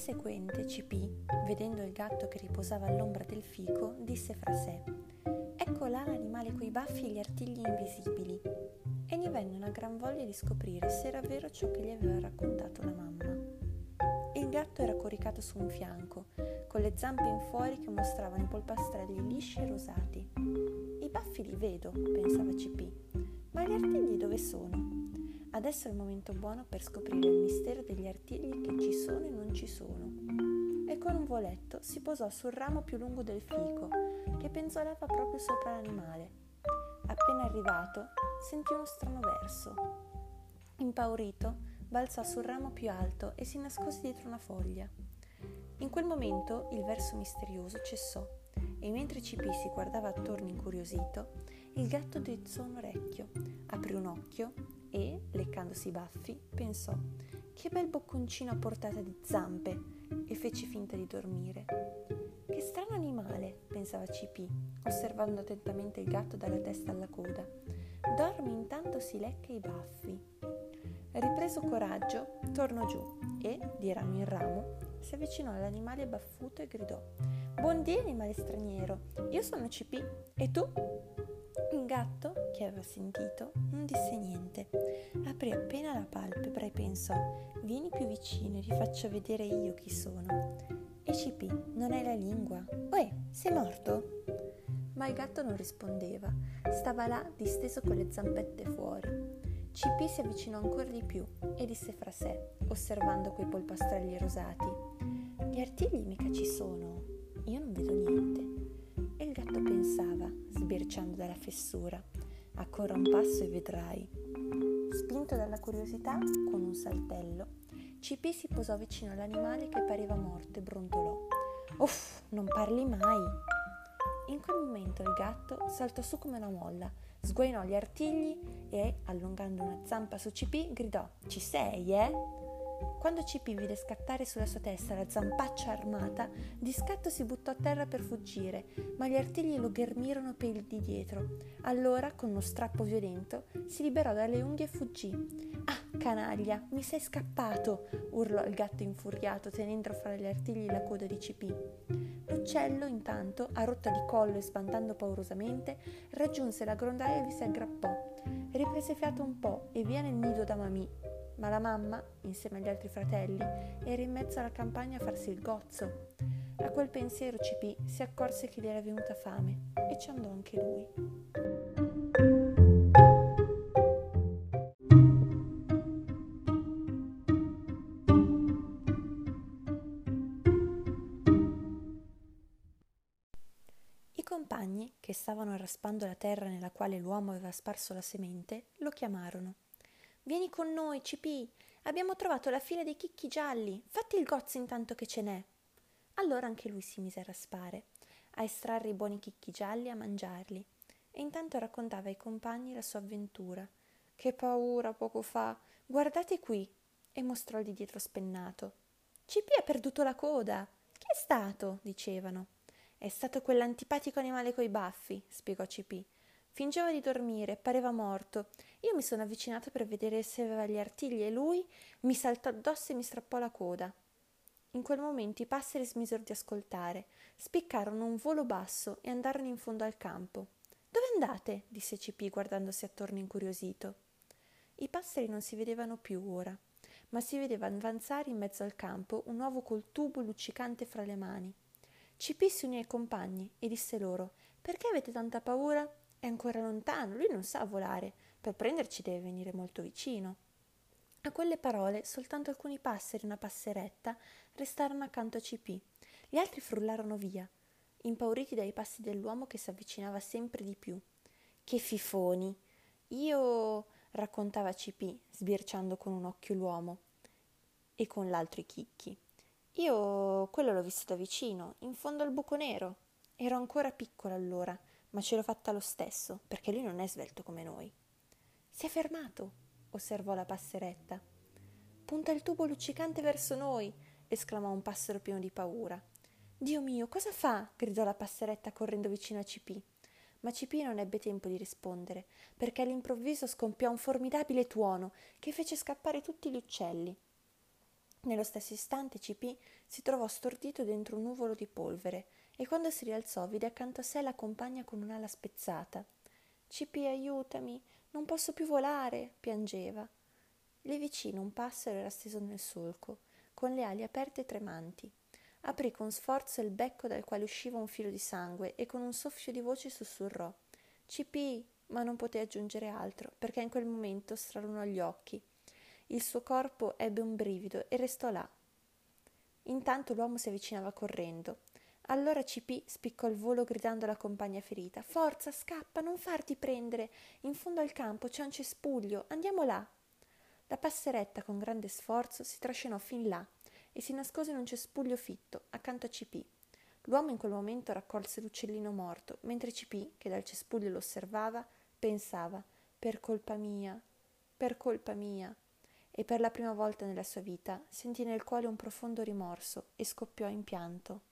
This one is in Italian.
seguente CP, vedendo il gatto che riposava all'ombra del fico, disse fra sé Ecco là l'animale coi baffi e gli artigli invisibili. E gli venne una gran voglia di scoprire se era vero ciò che gli aveva raccontato la mamma. Il gatto era coricato su un fianco, con le zampe in fuori che mostravano i polpastrelli lisci e rosati. I baffi li vedo, pensava CP, ma gli artigli dove sono? Adesso è il momento buono per scoprire il mistero degli artigli che ci sono non ci sono. E con un voletto si posò sul ramo più lungo del fico, che penzolava proprio sopra l'animale. Appena arrivato, sentì uno strano verso. Impaurito, balzò sul ramo più alto e si nascose dietro una foglia. In quel momento il verso misterioso cessò e mentre CP si guardava attorno incuriosito, il gatto drizzò un orecchio, aprì un occhio e, leccandosi i baffi, pensò che bel bocconcino a portata di zampe e fece finta di dormire. Che strano animale, pensava CP, osservando attentamente il gatto dalla testa alla coda. Dorme intanto si lecca i baffi. Ripreso coraggio, tornò giù e, di ramo in ramo, si avvicinò all'animale baffuto e gridò: Buondì, animale straniero, io sono CP e tu? Il gatto, che aveva sentito, non disse niente. Aprì appena la palpebra e pensò: Vieni più vicino e ti faccio vedere io chi sono. E CP, non hai la lingua? Uè, sei morto? Ma il gatto non rispondeva. Stava là disteso con le zampette fuori. CP si avvicinò ancora di più e disse fra sé, osservando quei polpastrelli rosati: Gli artigli mica ci sono. Io non vedo niente. Sbirciando dalla fessura: Ancora un passo e vedrai. Spinto dalla curiosità, con un saltello, CP si posò vicino all'animale che pareva morto e brontolò. Uff, non parli mai! In quel momento il gatto saltò su come una molla, sguainò gli artigli e, allungando una zampa su CP, gridò: Ci sei, eh? Quando CP vide scattare sulla sua testa la zampaccia armata, di scatto si buttò a terra per fuggire, ma gli artigli lo ghermirono per il di dietro. Allora, con uno strappo violento, si liberò dalle unghie e fuggì. Ah, canaglia, mi sei scappato! urlò il gatto infuriato, tenendo fra gli artigli la coda di CP. L'uccello, intanto, a rotta di collo e spantando paurosamente, raggiunse la grondaia e vi si aggrappò. Riprese fiato un po' e via nel nido da mamì, ma la mamma, insieme agli altri fratelli, era in mezzo alla campagna a farsi il gozzo. A quel pensiero CP si accorse che gli era venuta fame e ci andò anche lui. I compagni, che stavano raspando la terra nella quale l'uomo aveva sparso la semente, lo chiamarono. Vieni con noi, CP. Abbiamo trovato la fila dei chicchi gialli. Fatti il gozzo intanto che ce n'è. Allora anche lui si mise a raspare, a estrarre i buoni chicchi gialli e a mangiarli. E intanto raccontava ai compagni la sua avventura. Che paura poco fa. Guardate qui. E mostrò di dietro spennato. CP ha perduto la coda. Chi è stato? dicevano. È stato quell'antipatico animale coi baffi, spiegò CP. Fingeva di dormire, pareva morto. Io mi sono avvicinata per vedere se aveva gli artigli e lui mi saltò addosso e mi strappò la coda. In quel momento i passeri smisero di ascoltare, spiccarono un volo basso e andarono in fondo al campo. Dove andate? disse CP guardandosi attorno incuriosito. I passeri non si vedevano più ora, ma si vedeva avanzare in mezzo al campo un uovo col tubo luccicante fra le mani. CP si unì ai compagni e disse loro: Perché avete tanta paura? È ancora lontano, lui non sa volare, per prenderci deve venire molto vicino. A quelle parole soltanto alcuni passeri e una passeretta restarono accanto a CP. Gli altri frullarono via, impauriti dai passi dell'uomo che si avvicinava sempre di più. Che fifoni! Io raccontava CP, sbirciando con un occhio l'uomo e con l'altro i chicchi. Io quello l'ho visto da vicino, in fondo al buco nero. Ero ancora piccola allora ma ce l'ho fatta lo stesso, perché lui non è svelto come noi. Si è fermato, osservò la passeretta. Punta il tubo luccicante verso noi, esclamò un passero pieno di paura. Dio mio, cosa fa? gridò la passeretta correndo vicino a CP. Ma CP non ebbe tempo di rispondere, perché all'improvviso scompiò un formidabile tuono che fece scappare tutti gli uccelli. Nello stesso istante CP si trovò stordito dentro un nuvolo di polvere e quando si rialzò vide accanto a sé la compagna con un'ala spezzata. CP, aiutami, non posso più volare, piangeva. Lì vicino un passero era steso nel solco, con le ali aperte e tremanti. Aprì con sforzo il becco dal quale usciva un filo di sangue e con un soffio di voce sussurrò CP, ma non poté aggiungere altro, perché in quel momento stralunò gli occhi. Il suo corpo ebbe un brivido e restò là. Intanto l'uomo si avvicinava correndo. Allora CP spiccò il volo gridando alla compagna ferita Forza, scappa, non farti prendere. In fondo al campo c'è un cespuglio, andiamo là. La passeretta con grande sforzo si trascinò fin là e si nascose in un cespuglio fitto, accanto a CP. L'uomo in quel momento raccolse l'uccellino morto, mentre CP, che dal cespuglio lo osservava, pensava per colpa mia, per colpa mia. E per la prima volta nella sua vita sentì nel cuore un profondo rimorso e scoppiò in pianto.